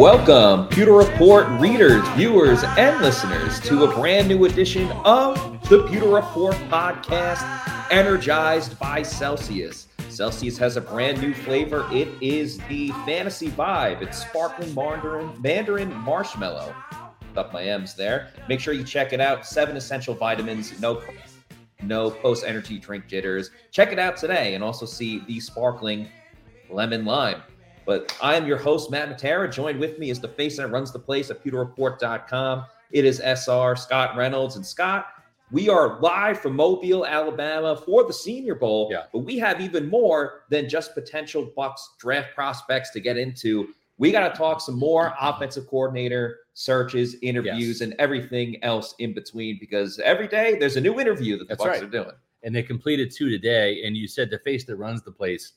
Welcome, Pewter Report readers, viewers, and listeners to a brand new edition of the Pewter Report podcast, energized by Celsius. Celsius has a brand new flavor. It is the Fantasy Vibe. It's sparkling Mandarin, Mandarin marshmallow. Up my M's there. Make sure you check it out. Seven essential vitamins, no no post energy drink jitters. Check it out today and also see the sparkling lemon lime. But I am your host, Matt Matera. Joined with me is the face that runs the place at pewterreport.com. It is SR, Scott Reynolds. And Scott, we are live from Mobile, Alabama for the Senior Bowl. Yeah. But we have even more than just potential Bucs draft prospects to get into. We got to talk some more offensive coordinator searches, interviews, Yes. and everything else in between because every day there's a new interview that the That's Bucs right. are doing. and they completed two today. And you said the face that runs the place,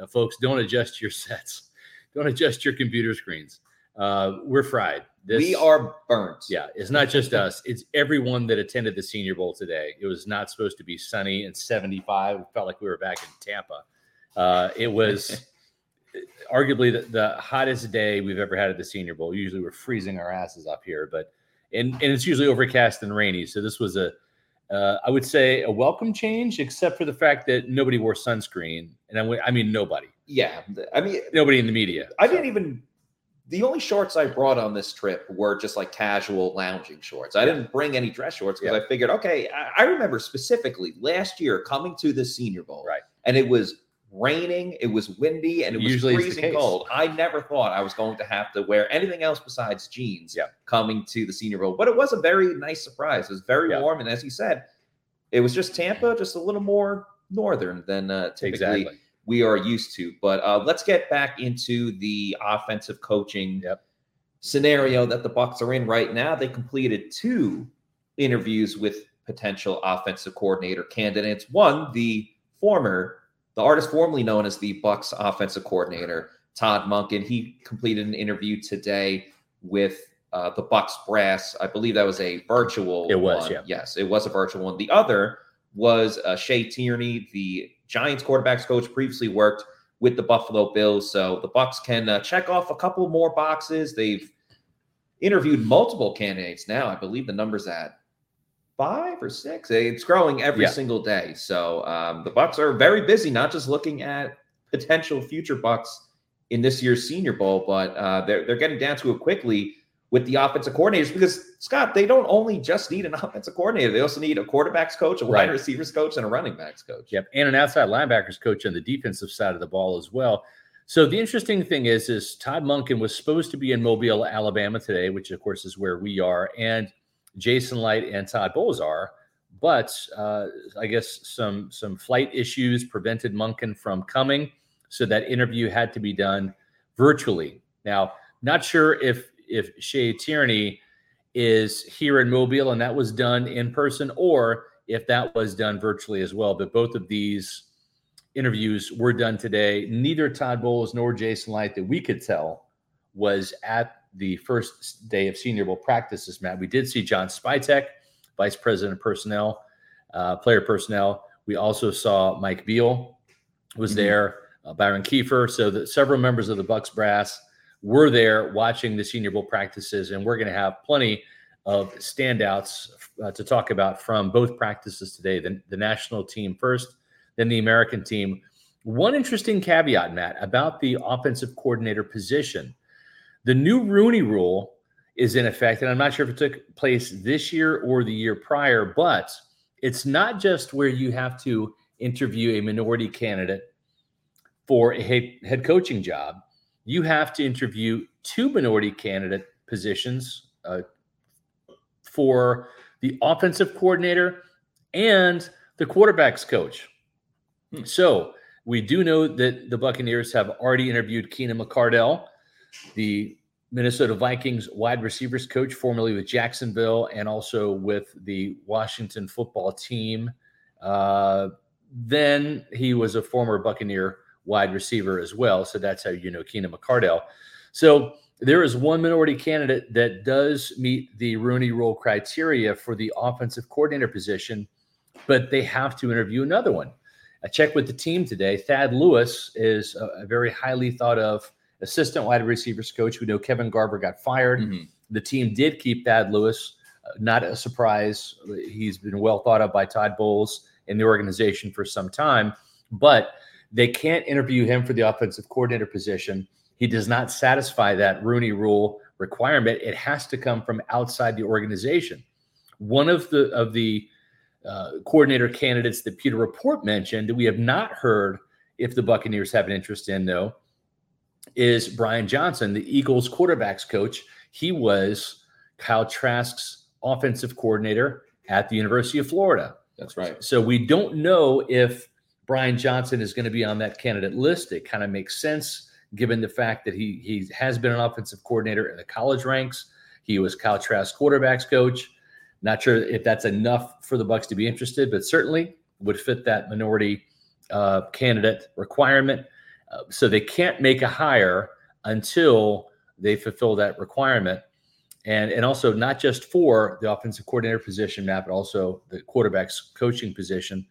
uh, folks, don't adjust your sets, don't adjust your computer screens. Uh, we're fried. This, we are burnt. Yeah, it's not just us; it's everyone that attended the Senior Bowl today. It was not supposed to be sunny and 75. It felt like we were back in Tampa. Uh, it was arguably the, the hottest day we've ever had at the Senior Bowl. Usually we're freezing our asses up here, but and and it's usually overcast and rainy. So this was a uh, I would say a welcome change, except for the fact that nobody wore sunscreen, and I, w- I mean nobody, Yeah. I mean, nobody in the media. I didn't even. The only shorts I brought on this trip were just like casual lounging shorts. I Yeah. didn't bring any dress shorts because Yeah. I figured, okay, I, I remember specifically last year coming to the Senior Bowl, Right. And it was raining, it was windy, and it was Usually freezing cold. I never thought I was going to have to wear anything else besides jeans Yeah. coming to the Senior Bowl. But it was a very nice surprise. It was very Yeah. warm, and as you said, it was just Tampa, just a little more northern than uh, typically Exactly. we are used to. But uh, let's get back into the offensive coaching Yep. scenario that the Bucs are in right now. They completed two interviews with potential offensive coordinator candidates. One, the former, the artist formerly known as the Bucs offensive coordinator, Todd Monken. He completed an interview today with uh, the Bucs brass. I believe that was a virtual. It was, one. yeah. Yes, it was a virtual one. The other was uh, Shea Tierney, the Giants quarterbacks coach, previously worked with the Buffalo Bills. So the Bucs can uh, check off a couple more boxes. They've interviewed multiple candidates now. I believe the number's at five or six. It's growing every Yeah. single day. So um, the Bucs are very busy, not just looking at potential future Bucs in this year's Senior Bowl, but uh, they're they're getting down to it quickly with the offensive coordinators because Scott, they don't only just need an offensive coordinator; they also need a quarterbacks coach, a wide Right. receivers coach, and a running backs coach. Yep, and an outside linebackers coach on the defensive side of the ball as well. So the interesting thing is, is Todd Monken was supposed to be in Mobile, Alabama today, which of course is where we are, and Jason Licht and Todd are. But uh, I guess some some flight issues prevented Monken from coming, so that interview had to be done virtually. Now, not sure if if Shea Tierney is here in Mobile and that was done in person, or if that was done virtually as well. But both of these interviews were done today. Neither Todd Bowles nor Jason Licht that we could tell was at the first day of Senior Bowl practices, Matt. We did see John Spytek, Vice President of Personnel, uh, Player Personnel. We also saw Mike Biehl was Mhm. there, uh, Byron Kiefer. So that several members of the Bucs brass were there watching the Senior Bowl practices, and we're going to have plenty of standouts uh, to talk about from both practices today. The, the national team first, then the American team. One interesting caveat, Matt, about the offensive coordinator position. The new Rooney rule is in effect, and I'm not sure if it took place this year or the year prior, but it's not just where you have to interview a minority candidate for a head coaching job. You have to interview two minority candidate positions uh, for the offensive coordinator and the quarterbacks coach. Hmm. So we do know that the Buccaneers have already interviewed Keenan McCardell, the Minnesota Vikings wide receivers coach, formerly with Jacksonville and also with the Washington football team. Uh, then he was a former Buccaneer wide receiver as well. So that's how you know Keenan McCardell. So there is one minority candidate that does meet the Rooney Rule criteria for the offensive coordinator position, but they have to interview another one. I checked with the team today. Thad Lewis is a, a very highly thought of assistant wide receivers coach. We know Kevin Garver got fired. Mm-hmm. The team did keep Thad Lewis. Uh, not a surprise. He's been well thought of by Todd Bowles in the organization for some time, but they can't interview him for the offensive coordinator position. He does not satisfy that Rooney rule requirement. It has to come from outside the organization. One of the of the uh, coordinator candidates that Pewter Report mentioned that we have not heard if the Buccaneers have an interest in, though, is Brian Johnson, the Eagles quarterbacks coach. He was Kyle Trask's offensive coordinator at the University of Florida. That's right. So we don't know if Brian Johnson is going to be on that candidate list. It kind of makes sense given the fact that he he has been an offensive coordinator in the college ranks. He was Kyle Trask quarterbacks coach. Not sure if that's enough for the Bucs to be interested, but certainly would fit that minority uh, candidate requirement. So they can't make a hire until they fulfill that requirement and and also not just for the offensive coordinator position, Matt, but also the quarterback's coaching position.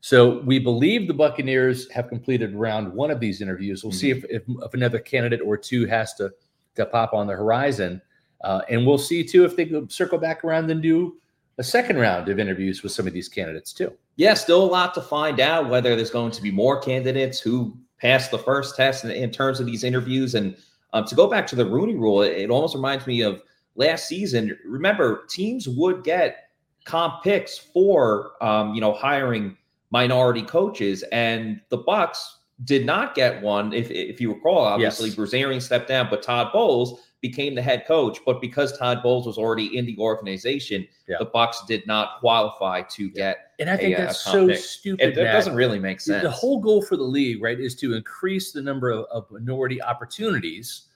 So we believe the Buccaneers have completed round one of these interviews. We'll mm-hmm. see if, if, if another candidate or two has to to pop on the horizon, uh, and we'll see too if they go circle back around and do a second round of interviews with some of these candidates too. Yeah, still a lot to find out whether there's going to be more candidates who passed the first test in, in terms of these interviews. And um, to go back to the Rooney Rule, it, it almost reminds me of last season, remember teams would get comp picks for um, you know hiring minority coaches, and the Bucs did not get one. If if you recall, obviously yes. Bruce Arians stepped down, but Todd Bowles became the head coach. But because Todd Bowles was already in the organization, yeah. the Bucs did not qualify to get. And I think a, that's so pick. stupid. It, it doesn't really make sense. The whole goal for the league, right, is to increase the number of, of minority opportunities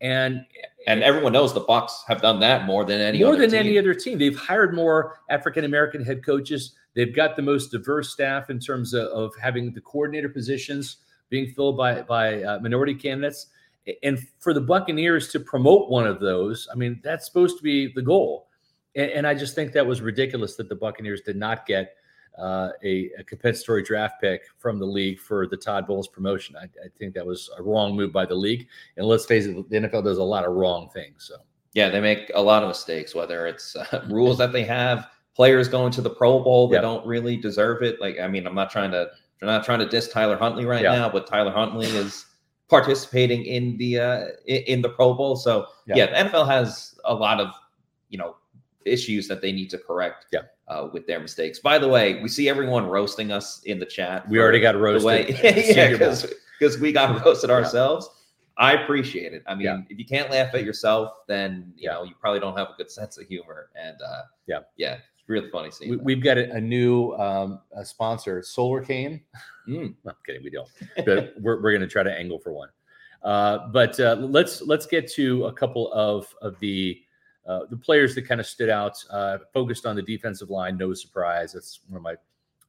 and and everyone knows the Bucs have done that more than any more than team. any other team. They've hired more African American head coaches. They've got the most diverse staff in terms of, of having the coordinator positions being filled by by uh, minority candidates. And for the Buccaneers to promote one of those, I mean, that's supposed to be the goal. And, and I just think that was ridiculous that the Buccaneers did not get uh, a, a, compensatory draft pick from the league for the Todd Bowles promotion. I, I, think that was a wrong move by the league. And let's face it, the NFL does a lot of wrong things. So yeah, they make a lot of mistakes. Whether it's uh, rules that they have, players going to the Pro Bowl that don't really deserve it. Like I mean, I'm not trying to I'm not trying to diss Tyler Huntley right now, but Tyler Huntley is participating in the uh, in the Pro Bowl. So yep. yeah, the NFL has a lot of you know issues that they need to correct. Yeah uh, with their mistakes. By the way, we see everyone roasting us in the chat. We already got roasted. yeah, because we got roasted ourselves. Yeah. I appreciate it. I mean, yeah. if you can't laugh at yourself, then you know you probably don't have a good sense of humor. And uh, yeah, yeah, it's really funny seeing. We, have got a, a new um, a sponsor, Solarcaine. Mm. I'm kidding, we don't. But we're we're going to try to angle for one. Uh, but uh, let's let's get to a couple of of the uh, the players that kind of stood out, uh, focused on the defensive line, no surprise. That's one of my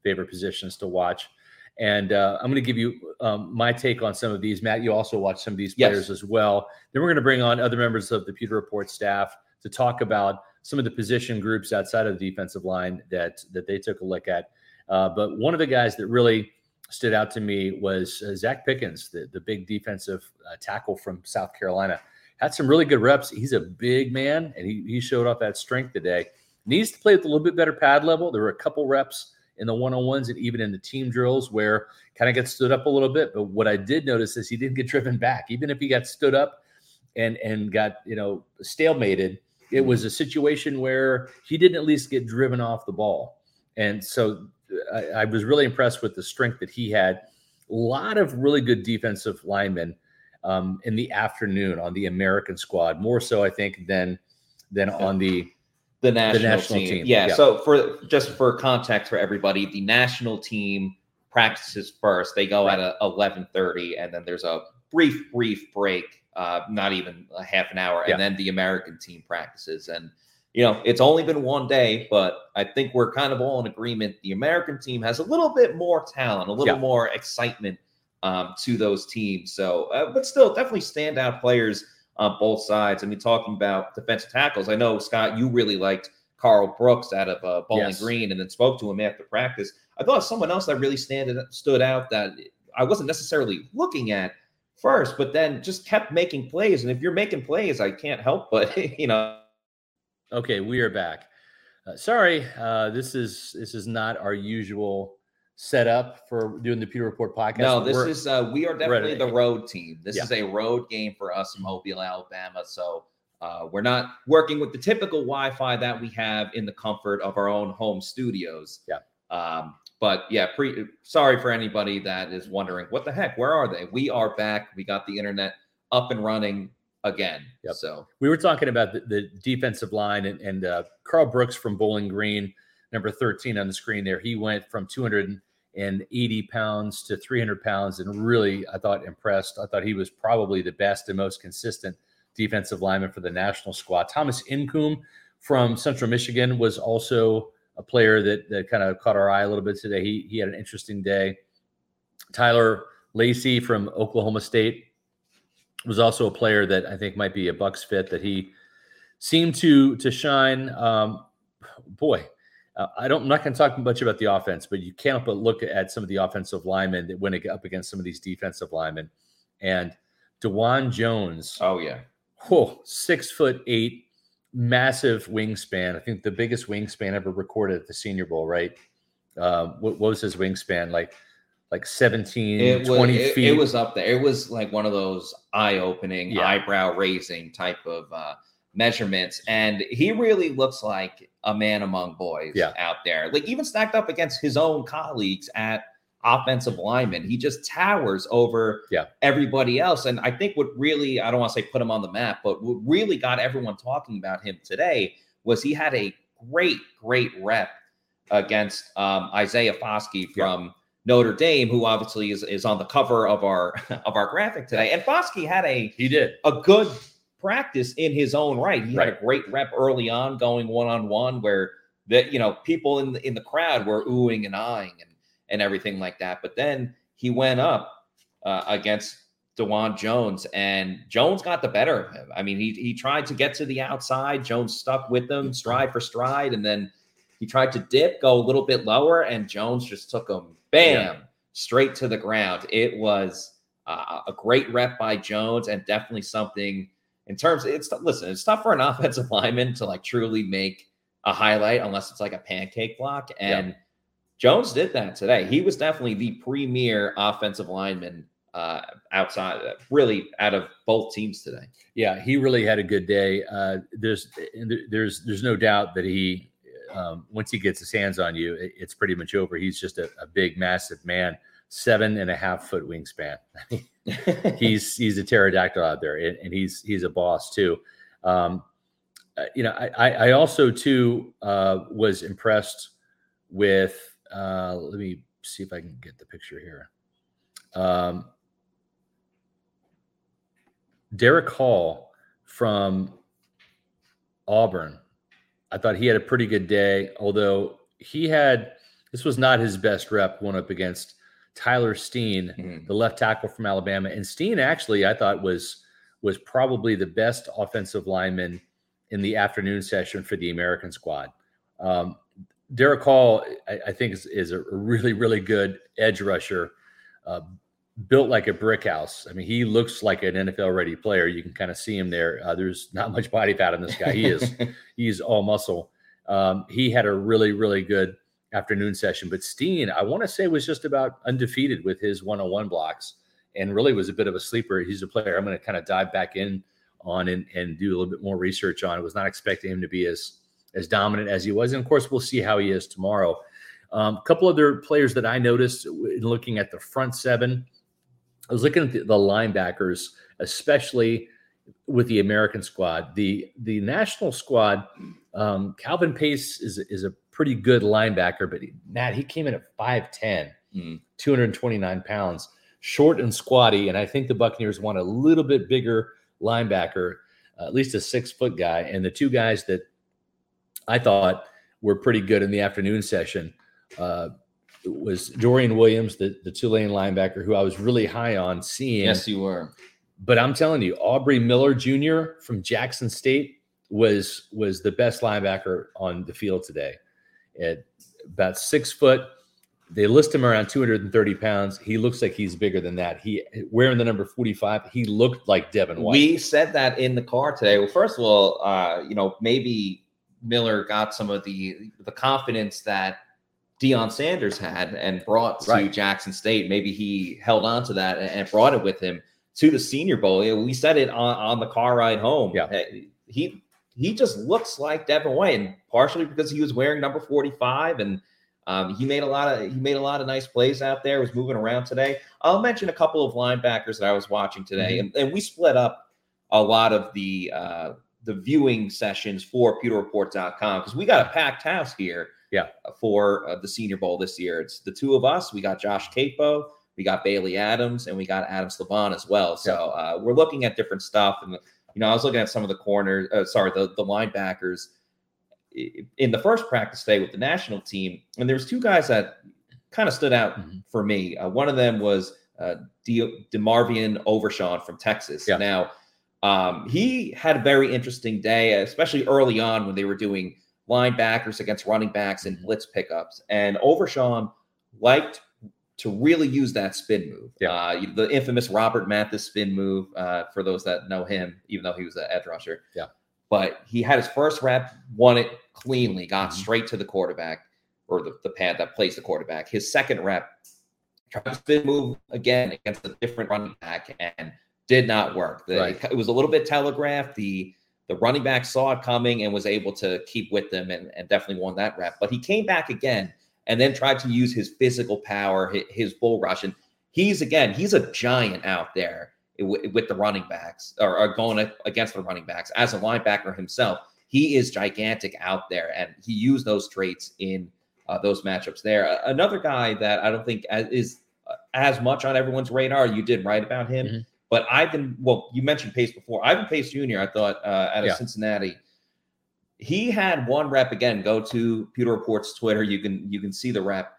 favorite positions to watch. And uh, I'm going to give you um, my take on some of these. Matt, you also watch some of these players yes. as well. Then we're going to bring on other members of the Pewter Report staff to talk about some of the position groups outside of the defensive line that that they took a look at. Uh, but one of the guys that really stood out to me was uh, Zacch Pickens, the, the big defensive uh, tackle from South Carolina had some really good reps. He's a big man, and he, he showed off that strength today. Needs to play with a little bit better pad level. There were a couple reps in the one on ones and even in the team drills where kind of got stood up a little bit. But what I did notice is he didn't get driven back. Even if he got stood up and and got you know stalemated, it was a situation where he didn't at least get driven off the ball. And so I, I was really impressed with the strength that he had. A lot of really good defensive linemen um, in the afternoon on the American squad, more so I think than than on the the national, national team. team, Yeah, yeah. So for just for context for everybody, the national team practices first. They go at a eleven thirty, and then there's a brief, brief break, uh, not even a half an hour, Yeah. and then the American team practices. And you know, it's only been one day, but I think we're kind of all in agreement. The American team has a little bit more talent, a little Yeah. more excitement um, to those teams. So, uh, but still, definitely standout players on both sides. I mean, talking about defensive tackles, I know Scott, you really liked Karl Brooks out of uh, Bowling Yes. Green, and then spoke to him after practice. I thought someone else that really stand, stood out that I wasn't necessarily looking at first, but then just kept making plays. And if you're making plays, I can't help but you know. Okay, we are back. Uh, sorry, uh, this is this is not our usual setup for doing the Pewter Report podcast. No, this we're- is uh, we are definitely the road team. This Yeah. is a road game for us in Mobile, Alabama. So uh, we're not working with the typical Wi-Fi that we have in the comfort of our own home studios. Yeah. Um, but yeah, pre- sorry for anybody that is wondering what the heck, where are they? We are back. We got the internet up and running again. Yep. So we were talking about the, the defensive line and, and uh, Karl Brooks from Bowling Green, number 13 on the screen there. He went from 280 pounds to 300 pounds and really, I thought, impressed. I thought he was probably the best and most consistent defensive lineman for the national squad. Thomas Incoom from Central Michigan was also a player that, that kind of caught our eye a little bit today. He, he had an interesting day. Tyler Lacy from Oklahoma State was also a player that I think might be a Bucs fit that he seemed to to shine. Um, boy, uh, I don't. I'm not going to talk much about the offense, but you can't but look at some of the offensive linemen that went up against some of these defensive linemen. And Dawand Jones, oh yeah. whoa, six foot eight, massive wingspan. I think the biggest wingspan ever recorded at the Senior Bowl. Right? Uh, what, what was his wingspan like? Like 17, It was, 20 it, feet. it was up there. It was like one of those eye-opening, Yeah. eyebrow-raising type of uh, measurements, and he really looks like a man among boys Yeah. out there. Like even stacked up against his own colleagues at offensive lineman, he just towers over Yeah. everybody else. And I think what really, I don't want to say put him on the map, but what really got everyone talking about him today was he had a great, great rep against um, Isaiah Foskey from Notre Dame, who obviously is, is on the cover of our of our graphic today. And Foskey had a he did. a good practice in his own right. He had a great rep early on, going one on one, where that you know people in the in the crowd were oohing and eyeing and and everything like that. But then he went up uh, against Dawand Jones, and Jones got the better of him. I mean, he he tried to get to the outside. Jones stuck with him stride for stride, and then he tried to dip, go a little bit lower, and Jones just took him, bam, Yeah. straight to the ground. It was uh, a great rep by Jones, and definitely something in terms. It's listen, it's tough for an offensive lineman to like truly make a highlight unless it's like a pancake block, and Jones did that today. He was definitely the premier offensive lineman uh, outside, really out of both teams today. Yeah, he really had a good day. Uh, there's there's there's no doubt that he um, once he gets his hands on you, it- it's pretty much over. He's just a, a big, massive man, seven and a half foot wingspan. he's he's a pterodactyl out there, and, and he's he's a boss too. Um, uh, you know, I I I also too uh, was impressed with. Uh, let me see if I can get the picture here. Um, Derick Hall from Auburn. I thought he had a pretty good day, although he had this was not his best rep one up against Tyler Steen, Mhm. the left tackle from Alabama. And Steen actually, I thought was was probably the best offensive lineman in the afternoon session for the American squad. Um, Derick Hall, I, I think, is, is a really, really good edge rusher, uh, built like a brick house. I mean, he looks like an NFL ready player. You can kind of see him there. Uh, there's not much body fat on this guy. He is he's all muscle. Um, he had a really, really good afternoon session. But Steen, I want to say, was just about undefeated with his one-on-one blocks, and really was a bit of a sleeper. He's a player I'm going to kind of dive back in on and, and do a little bit more research on. I was not expecting him to be as as dominant as he was, and of course, we'll see how he is tomorrow. Um, a couple other players that I noticed in looking at the front seven. I was looking at the, the linebackers, especially with the American squad. The the national squad, um, Calvin Pace is is a pretty good linebacker, but he, Matt he came in at 5'10, Mm. 229 pounds, short and squatty, and I think the Buccaneers want a little bit bigger linebacker, uh, at least a six foot guy. And the two guys that I thought were pretty good in the afternoon session uh, was Dorian Williams, the the Tulane linebacker, who I was really high on seeing. Yes, you were. But I'm telling you, Aubrey Miller Jr. from Jackson State was was the best linebacker on the field today. At about six foot, they list him around 230 pounds. He looks like he's bigger than that. He wearing the number 45. He looked like Devin White. We said that in the car today. Well, first of all, uh, you know, maybe Miller got some of the the confidence that Deion Sanders had and brought to Right. Jackson State. Maybe he held on to that and, brought it with him to the Senior Bowl. We said it on, on the car ride home. Yeah. He he just looks like Devin White, and partially because he was wearing number 45 and um, he made a lot of he made a lot of nice plays out there. Was moving around today. I'll mention a couple of linebackers that I was watching today, Mm-hmm. and, and we split up a lot of the uh, the viewing sessions for PewterReport.com because we got a packed house here. Yeah. For uh, the Senior Bowl this year, it's the two of us. We got Josh Queipo, we got Bailey Adams, and we got Adam Slavon as well. So uh, we're looking at different stuff, and you know, I was looking at some of the corners. Uh, sorry, the the linebackers in the first practice day with the national team, and there was two guys that kind of stood out Mhm. for me. Uh, one of them was uh, De- DeMarvion Overshown from Texas. Yeah. Now, um, he had a very interesting day, especially early on when they were doing linebackers against running backs and Mhm. blitz pickups. And Overshown liked to really use that spin move. Yeah. Uh, the infamous Robert Mathis spin move, uh, for those that know him, even though he was an edge rusher. Yeah. But he had his first rep, won it cleanly, got Mhm. straight to the quarterback or the, the pad that plays the quarterback. His second rep, tried to spin move again against a different running back and did not work. The- Right. It was a little bit telegraphed. The the running back saw it coming and was able to keep with them and, and definitely won that rep. But he came back again and then tried to use his physical power, his, bull rush. And he's again, he's a giant out there with, the running backs or, or going against the running backs as a linebacker himself. He is gigantic out there, and he used those traits in uh, those matchups there. Another guy that I don't think is uh, as much on everyone's radar. You did write about him, Mhm. But Ivan. Well, you mentioned Pace before. Ivan Pace Jr. I thought uh, out of Yeah. Cincinnati, he had one rep again. Go to Pewter Reports Twitter. You can you can see the rep.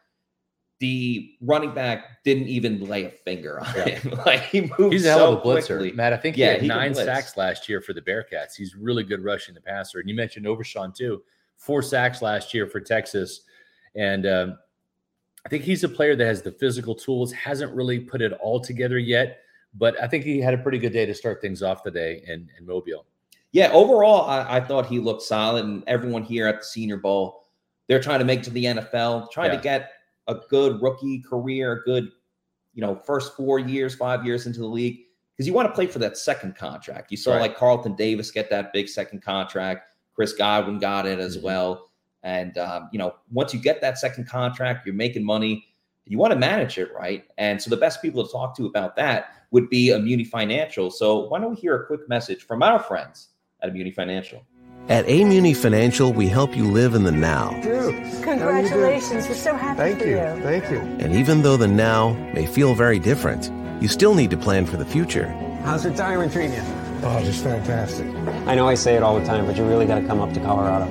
The running back didn't even lay a finger on Yeah. him. like he moved He's a hell so of a blitzer, quickly. Matt. I think Yeah, he had he nine sacks last year for the Bearcats. He's really good rushing the passer. And you mentioned Overshown too, four sacks last year for Texas, and um, I think he's a player that has the physical tools. Hasn't really put it all together yet, but I think he had a pretty good day to start things off today in, in Mobile. Yeah, overall, I, I thought he looked solid, and everyone here at the Senior Bowl, they're trying to make it to the NFL, trying Yeah. to get a good rookie career, a good, you know, first four years, five years into the league, because you want to play for that second contract. You saw Right. like Carlton Davis get that big second contract. Chris Godwin got it as Mhm. well, and um, you know, once you get that second contract, you're making money. You want to manage it right, and so the best people to talk to about that would be Immuni Financial. So why don't we hear a quick message from our friends at Immuni Financial? At Amuni Financial, we help you live in the now. Congratulations. We're so happy Thank for you. you. Thank you. And even though the now may feel very different, you still need to plan for the future. How's retirement treating you? Oh, just fantastic. I know I say it all the time, but you really got to come up to Colorado.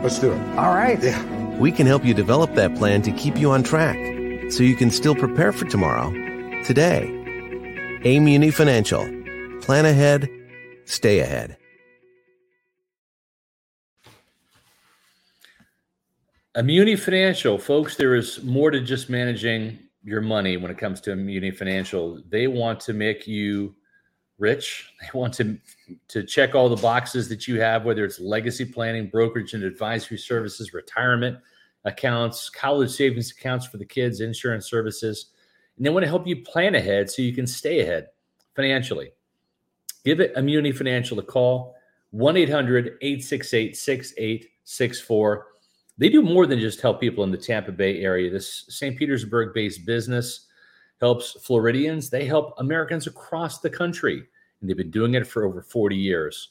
Let's do it. All right. Yeah. We can help you develop that plan to keep you on track so you can still prepare for tomorrow, today. Amuni Financial. Plan ahead, stay ahead. Immuni Financial, folks, there is more to just managing your money when it comes to Immuni Financial. They want to make you rich. They want to to check all the boxes that you have, whether it's legacy planning, brokerage and advisory services, retirement accounts, college savings accounts for the kids, insurance services. And they want to help you plan ahead so you can stay ahead financially. Give it Immunity Financial a call, 1 800 868 6864. They do more than just help people in the Tampa Bay area. This St. Petersburg based business helps Floridians, they help Americans across the country. and they've been doing it for over 40 years.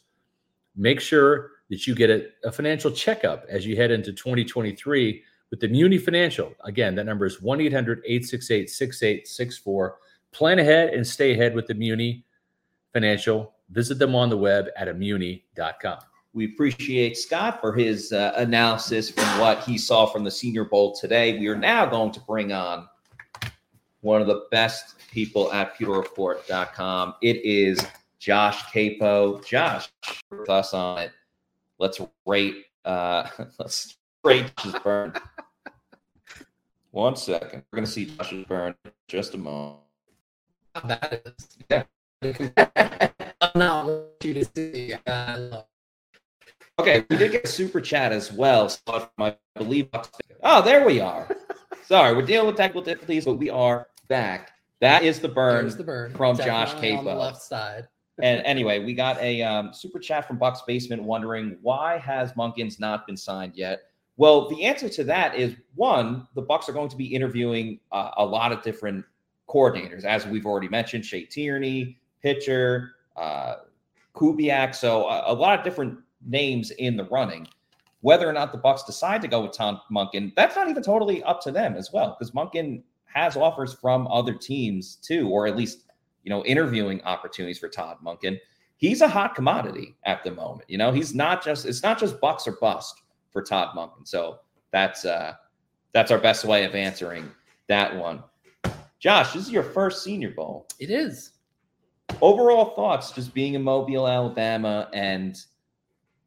Make sure that you get a, a financial checkup as you head into 2023 with the Muni Financial. Again, that number is 1 800 868 6864. Plan ahead and stay ahead with the Muni Financial. Visit them on the web at immuni.com. We appreciate Scott for his uh, analysis from what he saw from the Senior Bowl today. We are now going to bring on one of the best people at pewterreport.com. It is Josh Queipo. Josh, with us on it. Let's rate. Uh, let's rate Josh's burn. One second. We're going to see Josh's burn in just a moment. How bad is. Yeah. I'm not want you to see. Uh, Okay, we did get a super chat as well. So I believe. Oh, there we are. Sorry, we're dealing with technical difficulties, but we are back. That is the burn, There's the burn from Josh Definitely on the left side. And anyway, we got a um, super chat from Buck's Basement wondering why has Monkens not been signed yet? Well, the answer to that is one, the Bucs are going to be interviewing uh, a lot of different coordinators, as we've already mentioned, Shea Tierney, pitcher, uh, Kubiak. So a, a lot of different names in the running. Whether or not the Bucs decide to go with Tom Monken, that's not even totally up to them as well, because Monken has offers from other teams too, or at least you know interviewing opportunities for Todd Monken. He's a hot commodity at the moment. You know, he's not just it's not just Bucs or bust for Todd Monken. So that's uh that's our best way of answering that one. Josh, this is your first Senior Bowl. It is. Overall thoughts, just being in Mobile, Alabama, and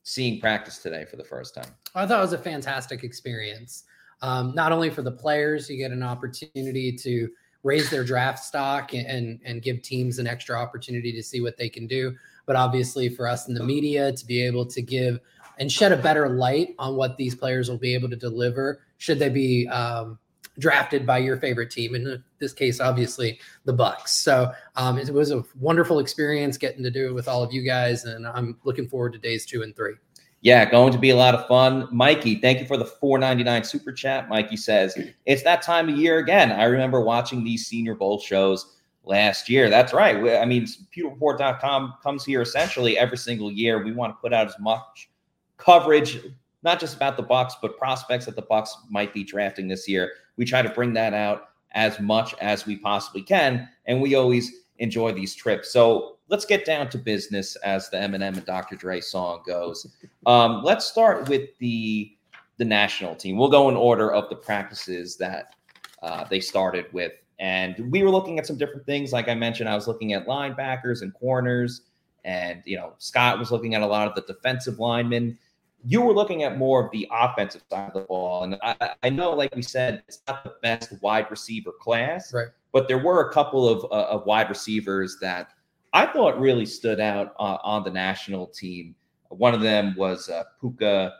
seeing practice today for the first time. I thought it was a fantastic experience. Um, not only for the players, you get an opportunity to raise their draft stock and, and and give teams an extra opportunity to see what they can do, but obviously for us in the media to be able to give and shed a better light on what these players will be able to deliver should they be um, drafted by your favorite team. In this case, obviously the Bucs. So um, it was a wonderful experience getting to do it with all of you guys, and I'm looking forward to days two and three. Yeah, going to be a lot of fun. Mikey, thank you for the 499 super chat. Mikey says, It's that time of year again. I remember watching these Senior Bowl shows last year. That's right. I mean, pewterreport.com comes here essentially every single year. We want to put out as much coverage, not just about the Bucs, but prospects that the Bucs might be drafting this year. We try to bring that out as much as we possibly can, and we always enjoy these trips. So let's get down to business, as the Eminem and Dr. Dre song goes. Um, let's start with the the national team. We'll go in order of the practices that uh, they started with, and we were looking at some different things. Like I mentioned, I was looking at linebackers and corners, and you know Scott was looking at a lot of the defensive linemen. You were looking at more of the offensive side of the ball, and I, I know, like we said, it's not the best wide receiver class, Right. but there were a couple of, uh, of wide receivers that I thought really stood out uh, on the national team. One of them was uh, Puka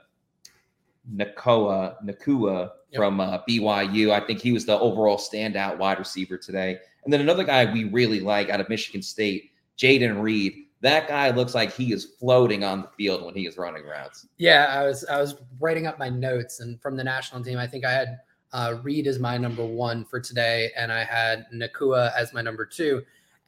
Nakoa Nacua Yep. from uh, BYU. I think he was the overall standout wide receiver today. And then another guy we really like out of Michigan State, Jayden Reed. That guy looks like he is floating on the field when he is running routes. Yeah, I was I was writing up my notes, and from the national team, I think I had uh, Reed as my number one for today, and I had Nacua as my number two.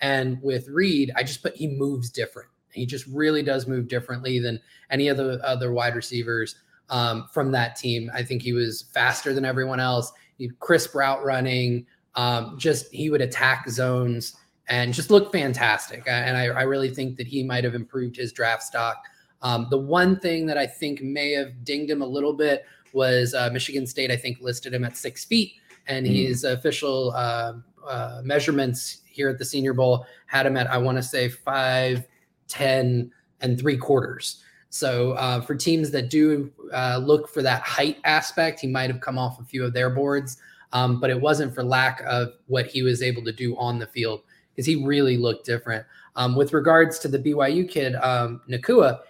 And with Reed, I just put he moves different. He just really does move differently than any of the other wide receivers um, from that team. I think he was faster than everyone else. He crisp route running. Um, just he would attack zones and just look fantastic. And I, I really think that he might have improved his draft stock. Um, the one thing that I think may have dinged him a little bit was uh, Michigan State. I think listed him at six feet, and Mhm. his official uh, uh, measurements here at the Senior Bowl had him at I want to say five, ten, and three quarters. So uh, for teams that do uh, look for that height aspect, he might have come off a few of their boards, um, but it wasn't for lack of what he was able to do on the field because he really looked different. Um, with regards to the BYU kid, um, Nacua,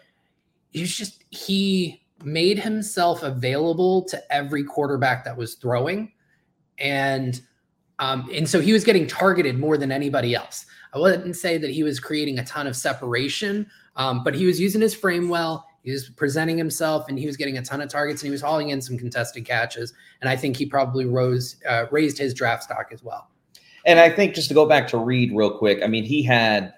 he's just he made himself available to every quarterback that was throwing, and um, and so he was getting targeted more than anybody else. I wouldn't say that he was creating a ton of separation, um, but he was using his frame well. He was presenting himself, and he was getting a ton of targets, and he was hauling in some contested catches. And I think he probably rose uh, raised his draft stock as well. And I think just to go back to Reed real quick, I mean, he had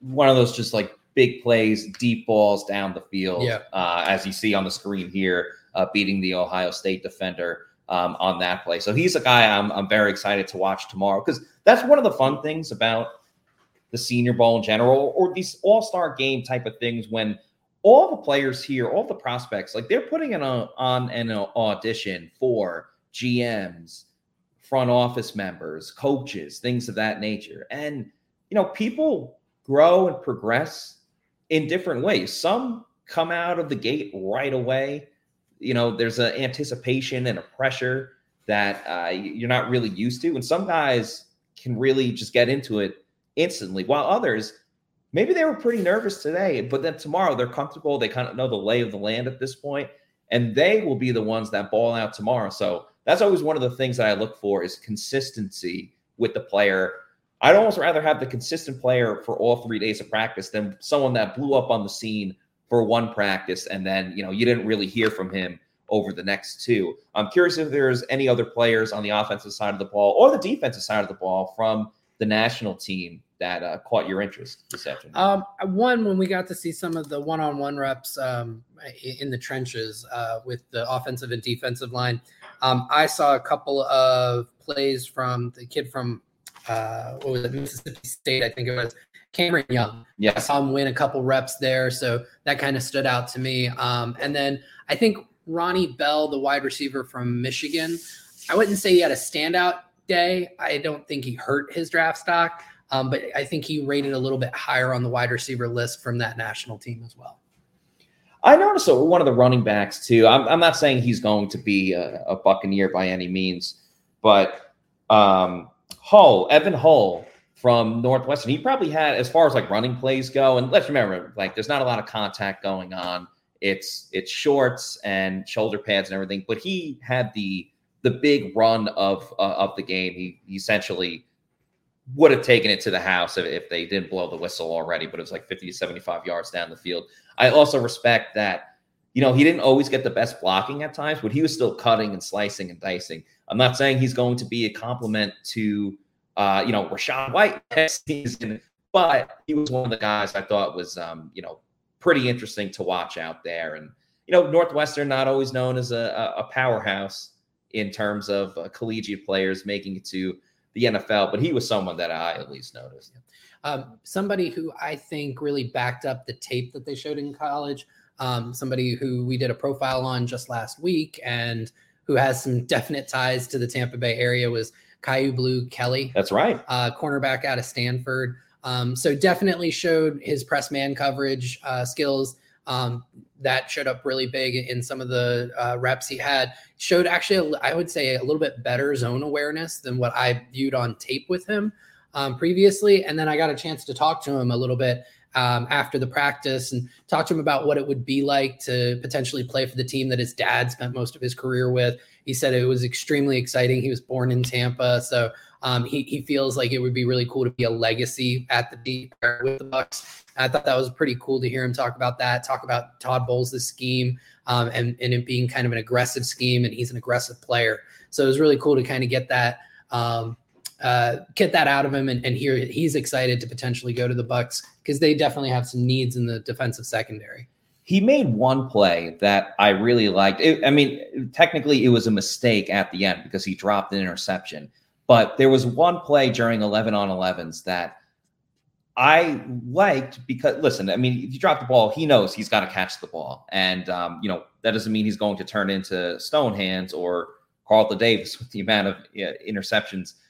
one of those just like big plays, deep balls down the field. Yeah. Uh, as you see on the screen here, uh, beating the Ohio State defender um, on that play. So he's a guy I'm, I'm very excited to watch tomorrow because that's one of the fun things about the Senior Bowl in general or these All Star game type of things when all the players here, all the prospects, like they're putting on an audition for GMs, front office members, coaches, things of that nature. And, you know, people grow and progress in different ways. Some come out of the gate right away. You know, there's an anticipation and a pressure that uh, you're not really used to. And some guys can really just get into it instantly, while others, maybe they were pretty nervous today, but then tomorrow they're comfortable. They kind of know the lay of the land at this point, and they will be the ones that ball out tomorrow. So that's always one of the things that I look for is consistency with the player. I'd almost rather have the consistent player for all three days of practice than someone that blew up on the scene for one practice and then you know you didn't really hear from him over the next two. I'm curious if there's any other players on the offensive side of the ball or the defensive side of the ball from the national team that uh, caught your interest this afternoon? Um, one, when we got to see some of the one-on-one reps um, in the trenches uh, with the offensive and defensive line, um, I saw a couple of plays from the kid from uh, what was it, Mississippi State, I think it was Cameron Young. Yeah, I saw him win a couple reps there, so that kind of stood out to me. Um, and then I think Ronnie Bell, the wide receiver from Michigan, I wouldn't say he had a standout day. I don't think he hurt his draft stock, um, but I think he rated a little bit higher on the wide receiver list from that national team as well. I noticed that one of the running backs too. I'm, I'm not saying he's going to be a, a Buccaneer by any means, but um, Hull, Evan Hull from Northwestern, he probably had as far as like running plays go. And let's remember, like there's not a lot of contact going on. It's it's shorts and shoulder pads and everything, but he had the the big run of uh, of the game. He, he essentially would have taken it to the house if, if they didn't blow the whistle already, but it was like 50 to 75 yards down the field. I also respect that, you know, he didn't always get the best blocking at times, but he was still cutting and slicing and dicing. I'm not saying he's going to be a compliment to, uh, you know, Rachaad White next season, but he was one of the guys I thought was, um, you know, pretty interesting to watch out there. And, you know, Northwestern, not always known as a, a powerhouse in terms of uh, collegiate players making it to the NFL, but he was someone that I at least noticed. Um, somebody who I think really backed up the tape that they showed in college. Um, somebody who we did a profile on just last week and who has some definite ties to the Tampa Bay area was Kyu Blue Kelly. That's right. Uh, cornerback out of Stanford. Um, so definitely showed his press man coverage uh, skills. Um, that showed up really big in some of the uh, reps he had. Showed actually, I would say, a little bit better zone awareness than what I viewed on tape with him um, previously. And then I got a chance to talk to him a little bit um, after the practice and talk to him about what it would be like to potentially play for the team that his dad spent most of his career with. He said it was extremely exciting. He was born in Tampa, so um, he he feels like it would be really cool to be a legacy at the deep with the Bucs. I thought that was pretty cool to hear him talk about that, talk about Todd Bowles' scheme um, and, and it being kind of an aggressive scheme, and he's an aggressive player. So it was really cool to kind of get that um, uh, get that out of him and, and hear he's excited to potentially go to the Bucs because they definitely have some needs in the defensive secondary. He made one play that I really liked. It, I mean, technically, it was a mistake at the end because he dropped an interception. But there was one play during 11 on 11s that I liked because listen, I mean, if you drop the ball, he knows he's got to catch the ball, and um, you know that doesn't mean he's going to turn into Stone Hands or Carlton Davis with the amount of interceptions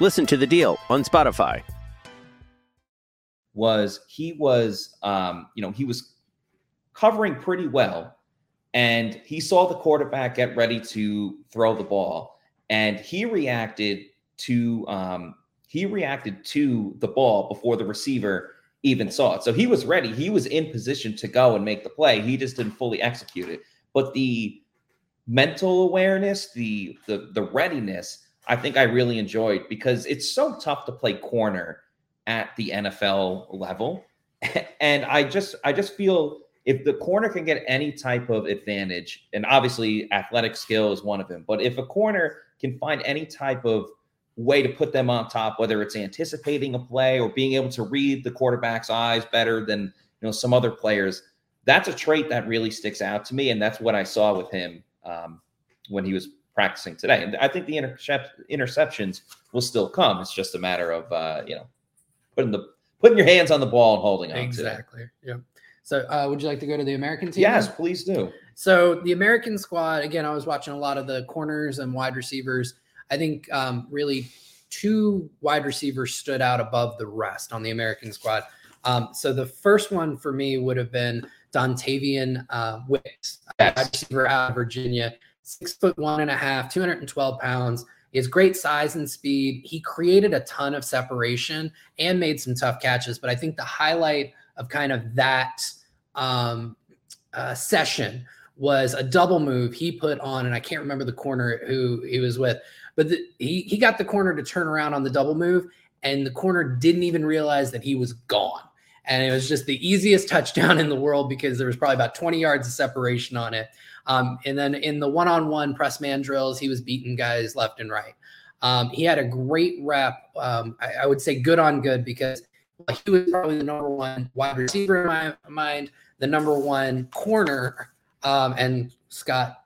Listen to the deal on Spotify. Was he was um, you know, he was covering pretty well and he saw the quarterback get ready to throw the ball and he reacted to um, he reacted to the ball before the receiver even saw it. So he was ready. He was in position to go and make the play. He just didn't fully execute it. But the mental awareness, the the the readiness, I think I really enjoyed because it's so tough to play corner at the NFL level. And I just I just feel if the corner can get any type of advantage, and obviously athletic skill is one of them, but if a corner can find any type of way to put them on top, whether it's anticipating a play or being able to read the quarterback's eyes better than you know some other players, that's a trait that really sticks out to me, and that's what I saw with him um, when he was practicing today. And I think the intercept, interceptions will still come. It's just a matter of uh, you know putting the putting your hands on the ball and holding on. Exactly. Yeah. So, uh, would you like to go to the American team? Yes, please do. So, the American squad, again, I was watching a lot of the corners and wide receivers. I think um, really two wide receivers stood out above the rest on the American squad. Um, so, the first one for me would have been Dontayvion uh, Wicks, yes. wide receiver out of Virginia, six foot one and a half, 212 pounds. He has great size and speed. He created a ton of separation and made some tough catches. But I think the highlight of kind of that um, uh, session was a double move he put on, and I can't remember the corner who he was with, but the, he he got the corner to turn around on the double move, and the corner didn't even realize that he was gone. And it was just the easiest touchdown in the world because there was probably about 20 yards of separation on it. Um, and then in the one on one press man drills, he was beating guys left and right. Um, he had a great rep. Um, I, I, would say good on good because he was probably the number one wide receiver in my mind, the number one corner. Um, and Scott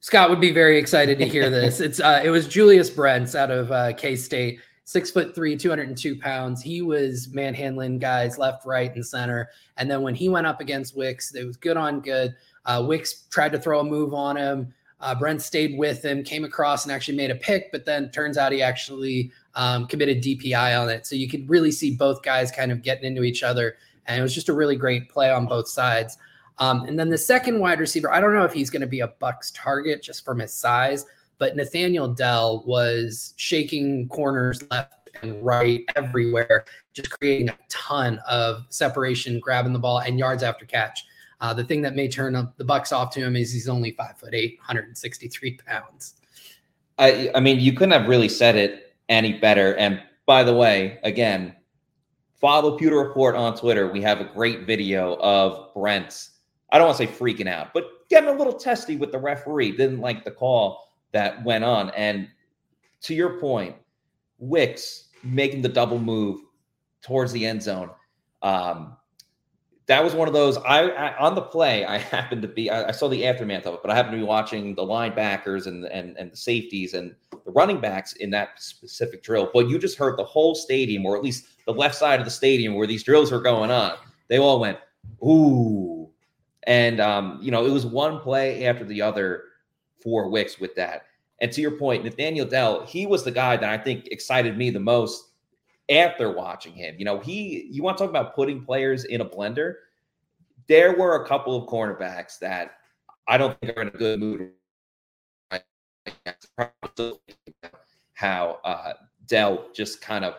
Scott would be very excited to hear this. It's uh, it was Julius Brents out of uh, K State, six foot three, 202 pounds. He was manhandling guys left, right, and center. And then when he went up against Wicks, it was good on good. Uh, Wicks tried to throw a move on him. Uh, Brent stayed with him, came across and actually made a pick, but then turns out he actually um, committed DPI on it. So you could really see both guys kind of getting into each other. And it was just a really great play on both sides. Um, and then the second wide receiver, I don't know if he's going to be a Bucs target just from his size, but Nathaniel Dell was shaking corners left and right everywhere, just creating a ton of separation, grabbing the ball and yards after catch. Uh, the thing that may turn up the Bucs off to him is he's only five foot eight, 163 pounds. I, I mean, you couldn't have really said it any better. And by the way, again, follow Pewter Report on Twitter. We have a great video of Brent's. I don't want to say freaking out, but getting a little testy with the referee. Didn't like the call that went on. And to your point, Wicks making the double move towards the end zone. Um, that was one of those. I, I, on the play, I happened to be. I, I, saw the aftermath of it, but I happened to be watching the linebackers and and and the safeties and the running backs in that specific drill. But you just heard the whole stadium, or at least the left side of the stadium where these drills were going on. They all went ooh, and um, you know it was one play after the other for Wicks with that. And to your point, Nathaniel Dell, he was the guy that I think excited me the most after watching him. You know, he you want to talk about putting players in a blender. There were a couple of cornerbacks that I don't think are in a good mood. How uh, Dell just kind of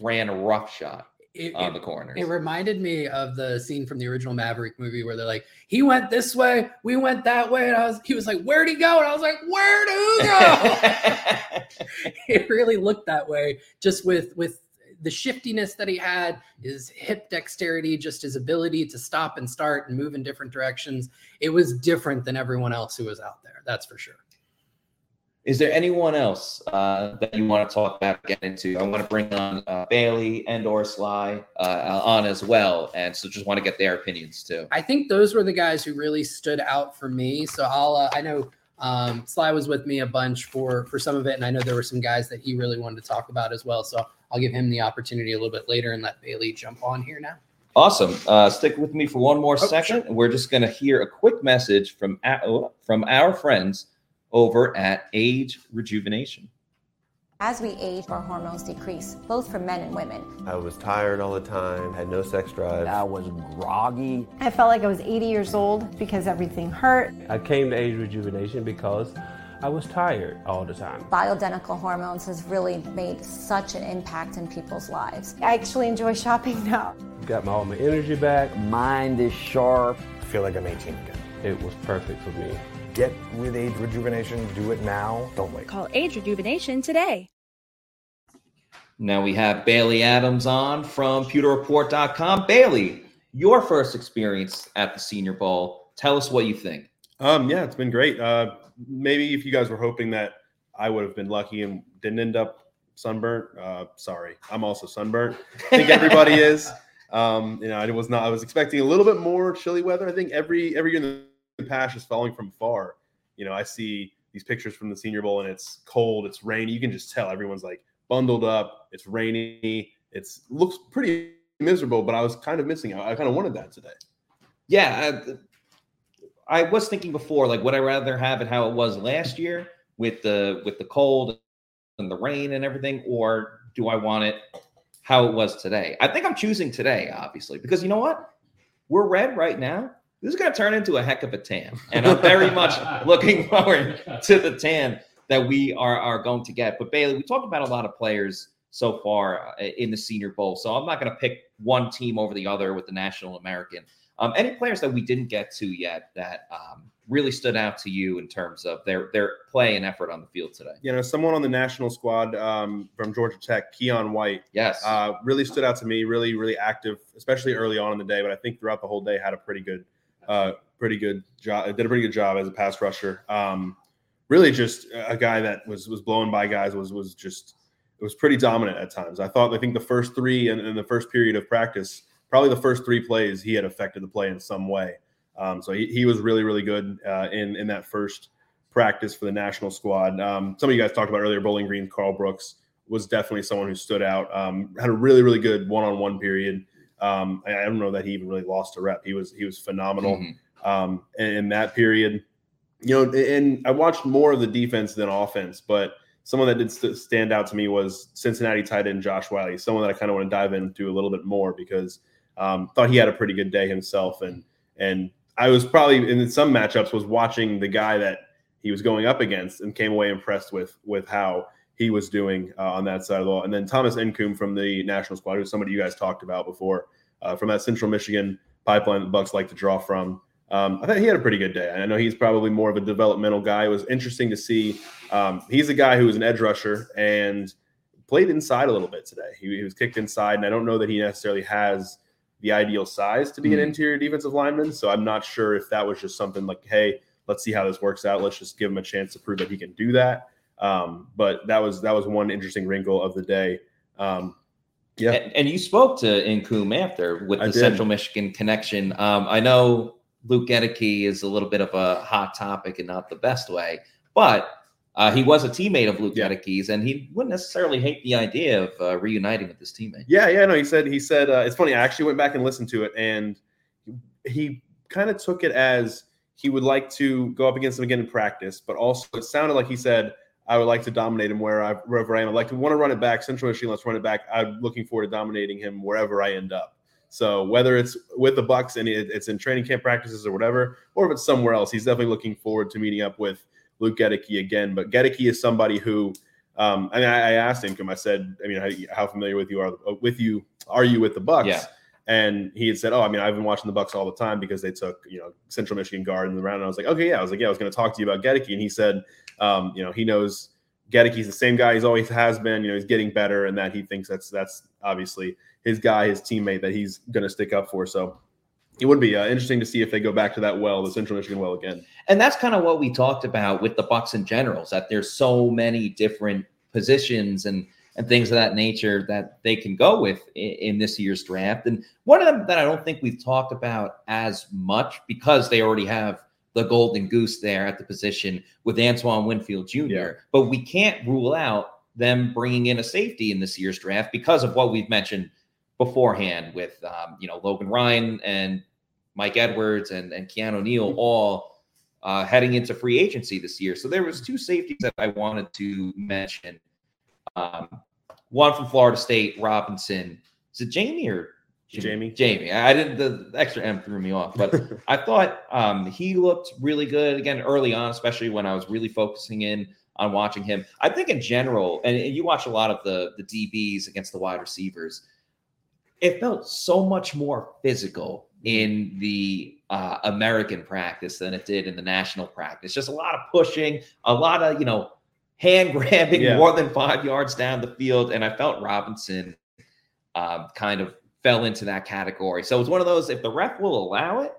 ran a rough shot it, on the corner. It reminded me of the scene from the original Maverick movie where they're like, he went this way, we went that way, and I was he was like, Where'd he go? And I was like, Where'd he go? it really looked that way, just with with the shiftiness that he had, his hip dexterity, just his ability to stop and start and move in different directions. It was different than everyone else who was out there. That's for sure. Is there anyone else uh, that you want to talk about, get into? I want to bring on uh, Bailey and or Sly uh, on as well, and so just want to get their opinions too. I think those were the guys who really stood out for me. So I'll, uh, I know um, Sly was with me a bunch for for some of it, and I know there were some guys that he really wanted to talk about as well. So I'll give him the opportunity a little bit later and let Bailey jump on here now. Awesome. Uh, stick with me for one more oh, second. Sure. We're just going to hear a quick message from from our friends over at Age Rejuvenation. As we age, our hormones decrease, both for men and women. I was tired all the time, had no sex drive. I was groggy. I felt like I was 80 years old because everything hurt. I came to Age Rejuvenation because I was tired all the time. Bioidentical hormones has really made such an impact in people's lives. I actually enjoy shopping now got my, all my energy back. Mind is sharp. I feel like I'm 18 again. It was perfect for me. Get with Age Rejuvenation. Do it now. Don't wait. Call Age Rejuvenation today. Now we have Bailey Adams on from pewterreport.com. Bailey, your first experience at the Senior Bowl. Tell us what you think. Um, yeah, it's been great. Uh, maybe if you guys were hoping that I would have been lucky and didn't end up sunburnt, uh, sorry, I'm also sunburnt. I think everybody is. Um, you know, I was not. I was expecting a little bit more chilly weather. I think every every year in the past is falling from far. You know, I see these pictures from the Senior Bowl and it's cold, it's rainy. You can just tell everyone's like bundled up. It's rainy. It's looks pretty miserable. But I was kind of missing. I, I kind of wanted that today. Yeah, I, I was thinking before, like, would I rather have it how it was last year with the with the cold and the rain and everything, or do I want it how it was today? I think I'm choosing today, obviously, because you know what? We're red right now. This is going to turn into a heck of a tan, and I'm very much looking forward to the tan that we are are going to get. But Bailey, we talked about a lot of players so far uh, in the Senior Bowl, so I'm not going to pick one team over the other with the National American. Um, any players that we didn't get to yet that um, really stood out to you in terms of their their play and effort on the field today? You know, someone on the national squad um, from Georgia Tech, Keion White, yes, uh, really stood out to me. Really, really active, especially early on in the day. But I think throughout the whole day, had a pretty good, uh, pretty good job. Did a pretty good job as a pass rusher. Um, really, just a guy that was was blowing by guys. Was was just it was pretty dominant at times. I thought. I think the first three and the first period of practice probably the first three plays he had affected the play in some way. Um, so he, he was really, really good uh, in in that first practice for the national squad. Um, some of you guys talked about earlier, Bowling Green, Karl Brooks was definitely someone who stood out. Um, had a really, really good one-on-one period. Um, I, I, don't know that he even really lost a rep. He was he was phenomenal mm-hmm. um, in, in, that period. You know, and I watched more of the defense than offense, but someone that did st- stand out to me was Cincinnati tight end Josh Whyle. Someone that I kind of want to dive into a little bit more because um, thought he had a pretty good day himself, and and I was probably in some matchups was watching the guy that he was going up against and came away impressed with with how he was doing uh, on that side of the ball. And then Thomas Incoom from the national squad, who's somebody you guys talked about before, uh, from that Central Michigan pipeline that Bucs like to draw from. Um, I thought he had a pretty good day. I know he's probably more of a developmental guy. It was interesting to see. Um, he's a guy who was an edge rusher and played inside a little bit today. He, he was kicked inside, and I don't know that he necessarily has the ideal size to be mm. an hmm. interior defensive lineman. So I'm not sure if that was just something like, hey, let's see how this works out. Let's just give him a chance to prove that he can do that. Um, but that was that was one interesting wrinkle of the day. Um, yeah, and, and, you spoke to Incoom after with the Central Michigan connection. Um, I know Luke Goedeke is a little bit of a hot topic and not the best way, but uh, he was a teammate of Luke yeah. and he wouldn't necessarily hate the idea of uh, reuniting with his teammate. Yeah, yeah, no, he said he said uh, it's funny. I actually went back and listened to it, and he kind of took it as he would like to go up against him again in practice, but also it sounded like he said, "I would like to dominate him where I, wherever I am. I'd like to want to run it back. Central Michigan, let's run it back. I'm looking forward to dominating him wherever I end up." So whether it's with the Bucs and it's in training camp practices or whatever, or if it's somewhere else, he's definitely looking forward to meeting up with Luke Goedeke again. But Goedeke is somebody who, um, I mean, I, I asked him, I said, I mean, how, how, familiar with you are with you are you with the Bucs? Yeah. And he had said, "Oh, I mean, I've been watching the Bucs all the time because they took, you know, Central Michigan guard in the round." And I was like, "Okay, yeah." I was like, "Yeah, I was going to talk to you about Goedeke," and he said, um, "You know, he knows Goedeke's the same guy he's always has been. You know, he's getting better, and that he thinks that's that's obviously his guy, his teammate that he's going to stick up for." So it would be uh, interesting to see if they go back to that well, the Central Michigan well again. And that's kind of what we talked about with the Bucs in general, is that there's so many different positions and and things of that nature that they can go with in, in, this year's draft. And one of them that I don't think we've talked about as much because they already have the golden goose there at the position with Antoine Winfield Jr. Yeah. But we can't rule out them bringing in a safety in this year's draft because of what we've mentioned beforehand with um, you know Logan Ryan and Mike Edwards and, and Keanu Neal all uh, heading into free agency this year. So there was two safeties that I wanted to mention. Um, one from Florida State, Robinson. Is it Jamie or Jamie? Jamie. I didn't. The extra M threw me off, but I thought um, he looked really good again early on, especially when I was really focusing in on watching him. I think in general, and you watch a lot of the the DBs against the wide receivers it felt so much more physical in the uh, American practice than it did in the national practice. Just a lot of pushing, a lot of, you know, hand grabbing Yeah. more than five yards down the field. And I felt Robinson um, kind of fell into that category. So it's one of those, if the ref will allow it,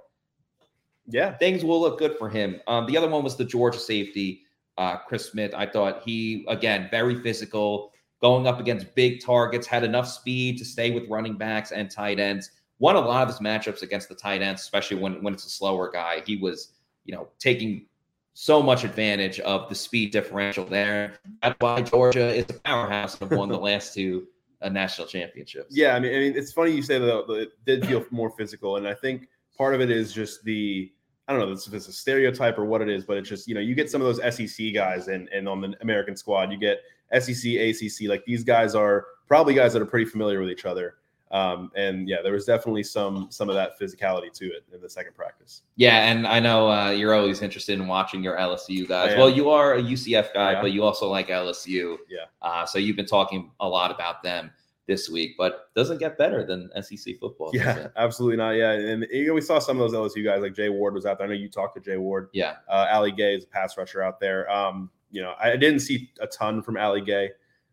yeah, things will look good for him. Um, the other one was the Georgia safety, uh, Chris Smith. I thought he, again, very physical, going up against big targets, had enough speed to stay with running backs and tight ends. Won a lot of his matchups against the tight ends, especially when, when it's a slower guy. He was, you know, taking so much advantage of the speed differential there. That's why Georgia is a powerhouse and won the last two uh, national championships. Yeah, I mean, I mean, it's funny you say that that it did feel more physical, and I think part of it is just the I don't know if it's a stereotype or what it is, but it's just you know you get some of those SEC guys and and on the American squad you get SEC, ACC, like these guys are probably guys that are pretty familiar with each other. Um, and yeah, there was definitely some some of that physicality to it in the second practice. Yeah, and I know uh, you're always interested in watching your LSU guys. Well, you are a UCF guy, Yeah. but you also like LSU. Yeah. Uh, so you've been talking a lot about them this week, but doesn't get better than SEC football. Yeah, absolutely not. Yeah, and you know, we saw some of those LSU guys like Jay Ward was out there. I know you talked to Jay Ward. Yeah. Uh, Ali Gaye is a pass rusher out there. Um, you know, I didn't see a ton from Ali Gaye,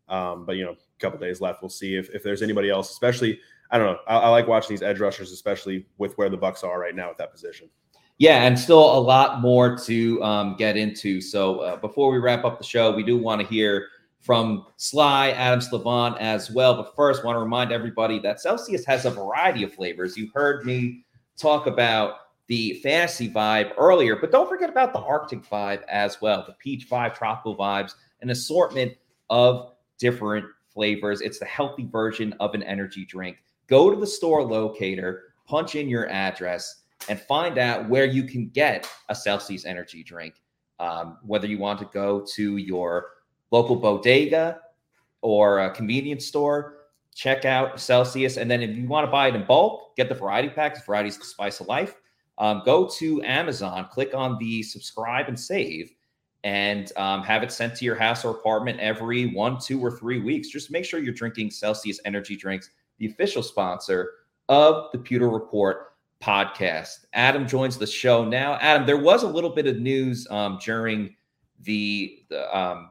um, but you know, couple days left. We'll see if, if there's anybody else. Especially, I don't know. I, I like watching these edge rushers, especially with where the Bucs are right now at that position. Yeah, and still a lot more to um, get into. So uh, before we wrap up the show, we do want to hear from Sly, Adam Slavon as well. But first, want to remind everybody that Celsius has a variety of flavors. You heard me talk about the fantasy vibe earlier, but don't forget about the Arctic vibe as well. The peach vibe, tropical vibes, an assortment of different flavors. It's the healthy version of an energy drink. Go to the store locator, punch in your address, and find out where you can get a Celsius energy drink. Um, whether you want to go to your local bodega or a convenience store, check out Celsius. And then if you want to buy it in bulk, get the variety packs. Variety is the spice of life. Um, go to Amazon, click on the subscribe and save, and um, have it sent to your house or apartment every one, two, or three weeks. Just make sure you're drinking Celsius energy drinks, the official sponsor of the Pewter Report podcast. Adam joins the show now. Adam, there was a little bit of news um, during the, the um,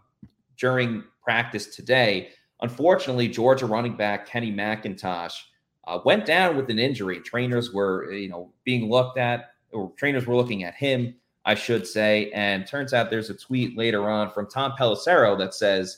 during practice today. Unfortunately, Georgia running back Kenny McIntosh uh, went down with an injury. Trainers were, you know, being looked at, or trainers were looking at him, I should say. And turns out there's a tweet later on from Tom Pelissero that says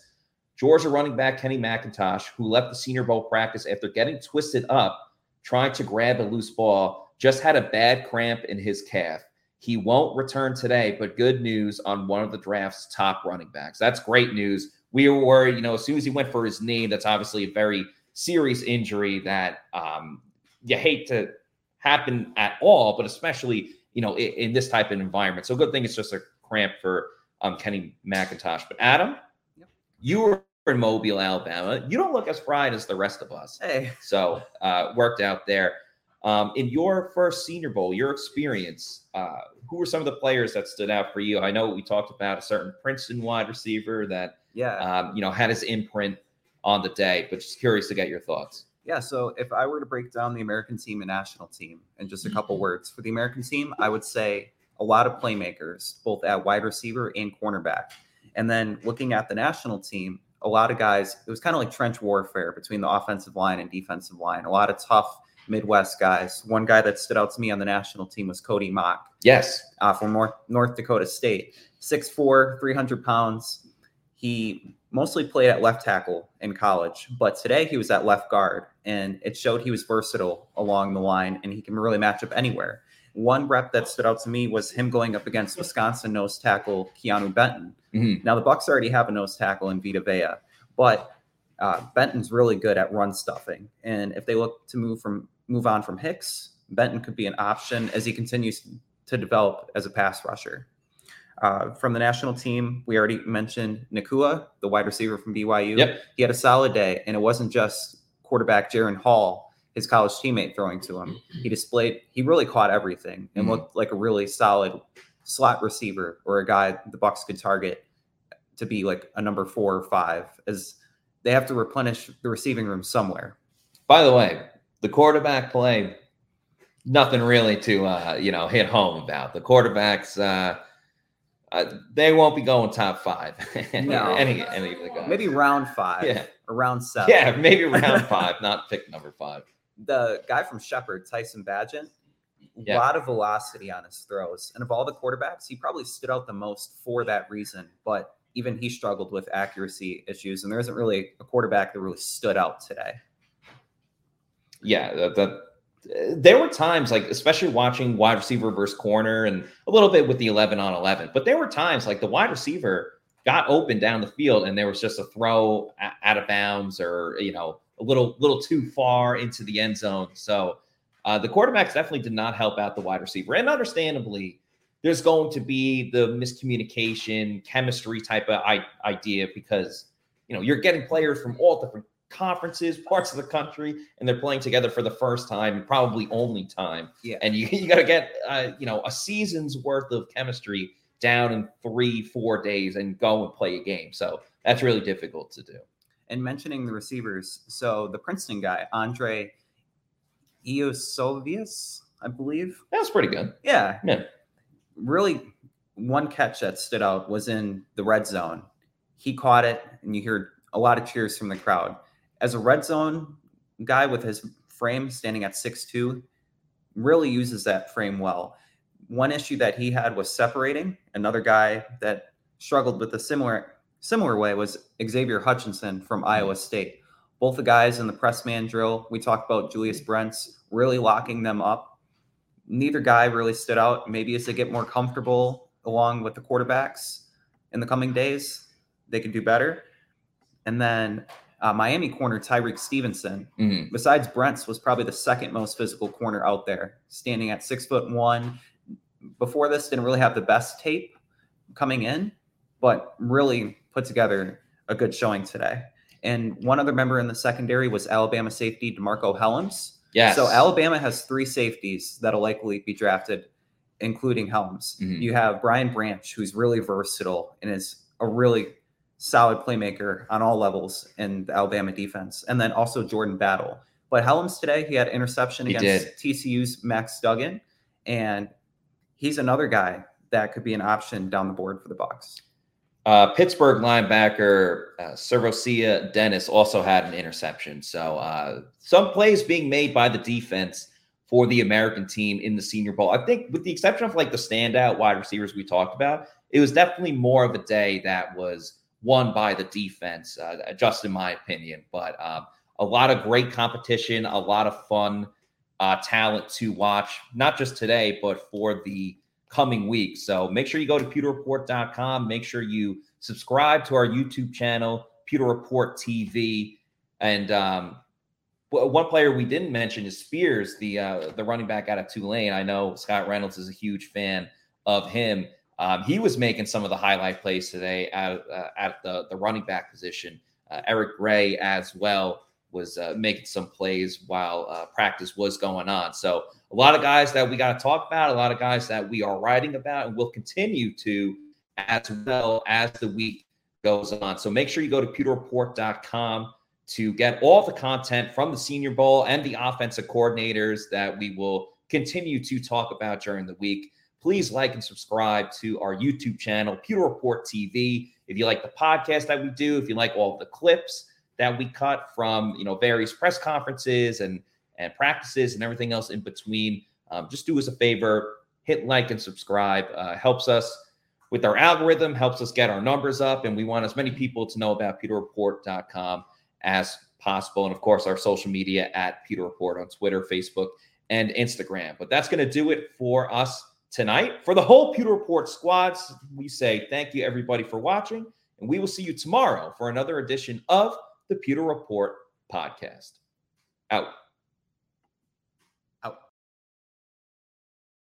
Georgia running back Kenny McIntosh, who left the Senior Bowl practice after getting twisted up trying to grab a loose ball, just had a bad cramp in his calf. He won't return today, but good news on one of the draft's top running backs. That's great news. We were worried, you know, as soon as he went for his knee, that's obviously a very serious injury that um, you hate to happen at all, but especially, you know, in, in this type of environment. So good thing it's just a cramp for um, Kenny McIntosh. But Adam, you were in Mobile, Alabama. You don't look as fried as the rest of us. Hey. So uh, worked out there. Um, in your first Senior Bowl, your experience, uh, who were some of the players that stood out for you? I know we talked about a certain Princeton wide receiver that, yeah, um, you know, had his imprint on the day. But just curious to get your thoughts. Yeah, so if I were to break down the American team and national team in just a couple Mm-hmm. words, for the American team, I would say a lot of playmakers, both at wide receiver and cornerback. And then looking at the national team, a lot of guys, it was kind of like trench warfare between the offensive line and defensive line. A lot of tough Midwest guys. One guy that stood out to me on the national team was Cody Mauch. Yes. Uh, from North, North Dakota State. 6'4, 300 pounds. He mostly played at left tackle in college, but today he was at left guard, and it showed he was versatile along the line and he can really match up anywhere. One rep that stood out to me was him going up against Wisconsin nose tackle Keanu Benton. Mhm. Now the Bucs already have a nose tackle in Vita Vea, but uh, Benton's really good at run stuffing, and if they look to move from move on from Hicks, Benton could be an option as he continues to develop as a pass rusher. Uh, from the national team, we already mentioned Nacua, the wide receiver from BYU. Yep. He had a solid day, and it wasn't just quarterback Jaren Hall, his college teammate, throwing to him. He displayed, he really caught everything and Mhm. looked like a really solid slot receiver or a guy the Bucs could target to be like a number four or five, as they have to replenish the receiving room somewhere. By the way, the quarterback play, nothing really to uh, you know hit home about. The quarterbacks, uh, uh, they won't be going top five. No. any any of the guys. Maybe round five Yeah. or round seven. Yeah, maybe round five, not pick number five. The guy from Shepherd, Tyson Bagent, a lot of velocity on his throws. And of all the quarterbacks, he probably stood out the most for that reason. But even he struggled with accuracy issues. And there isn't really a quarterback that really stood out today. yeah, the, the, there were times like, especially watching wide receiver versus corner, and a little bit with the eleven on eleven. But there were times like the wide receiver got open down the field, and there was just a throw out of bounds, or you know, a little little too far into the end zone. So uh, the quarterbacks definitely did not help out the wide receiver, and understandably. There's going to be the miscommunication, chemistry type of I- idea because you know you're getting players from all different conferences, parts of the country, and they're playing together for the first time and probably only time. Yeah. And you, you got to get, uh, you know, a season's worth of chemistry down in three, four days and go and play a game. So that's really difficult to do. And mentioning the receivers, so the Princeton guy, Andrei Iosivas, I believe. That was pretty good. Yeah. Yeah. Really, one catch that stood out was in the red zone. He caught it, and you heard a lot of cheers from the crowd. As a red zone guy with his frame standing at 6'2, really uses that frame well. One issue that he had was separating. Another guy that struggled with a similar similar way was Xavier Hutchinson from mm-hmm. Iowa State. Both the guys in the press man drill, we talked about Julius mm-hmm. Brents really locking them up. Neither guy really stood out. Maybe as they get more comfortable along with the quarterbacks in the coming days, they can do better. And then uh, Miami corner Tyrique Stevenson, Mhm. besides Brent's, was probably the second most physical corner out there, standing at six foot one. Before this, didn't really have the best tape coming in, but really put together a good showing today. And one other member in the secondary was Alabama safety DeMarcco Hellams. Yes. So Alabama has three safeties that'll likely be drafted, including Hellams. Mhm. You have Brian Branch, who's really versatile and is a really solid playmaker on all levels in the Alabama defense. And then also Jordan Battle. But Hellams today, he had interception He against did. TCU's Max Duggan. And he's another guy that could be an option down the board for the Bucs. Uh, Pittsburgh linebacker uh, SirVocea Dennis also had an interception. So uh, some plays being made by the defense for the American team in the Senior Bowl. I think, with the exception of like the standout wide receivers we talked about, it was definitely more of a day that was won by the defense, uh, just in my opinion. But um, a lot of great competition, a lot of fun uh, talent to watch, not just today, but for the coming weeks. So make sure you go to pewterreport.com. Make sure you subscribe to our YouTube channel, Pewter Report TV. And um, one player we didn't mention is Spears, the uh, the running back out of Tulane. I know Scott Reynolds is a huge fan of him. Um, he was making some of the highlight plays today at, uh, at the, the running back position. Uh, Eric Gray as well was uh, making some plays while uh, practice was going on. So a lot of guys that we got to talk about, a lot of guys that we are writing about, and will continue to as well as the week goes on. So make sure you go to pewterreport.com to get all the content from the Senior Bowl and the offensive coordinators that we will continue to talk about during the week. Please like and subscribe to our YouTube channel, Pewter Report TV. If you like the podcast that we do, if you like all the clips that we cut from you know various press conferences and and practices and everything else in between, um, just do us a favor, hit like and subscribe. Uh, helps us with our algorithm, helps us get our numbers up, and we want as many people to know about PewterReport.com as possible, and of course our social media at Pewter Report on Twitter, Facebook, and Instagram. But that's going to do it for us tonight. For the whole Pewter Report squads, we say thank you everybody for watching, and we will see you tomorrow for another edition of the Pewter Report podcast. Out.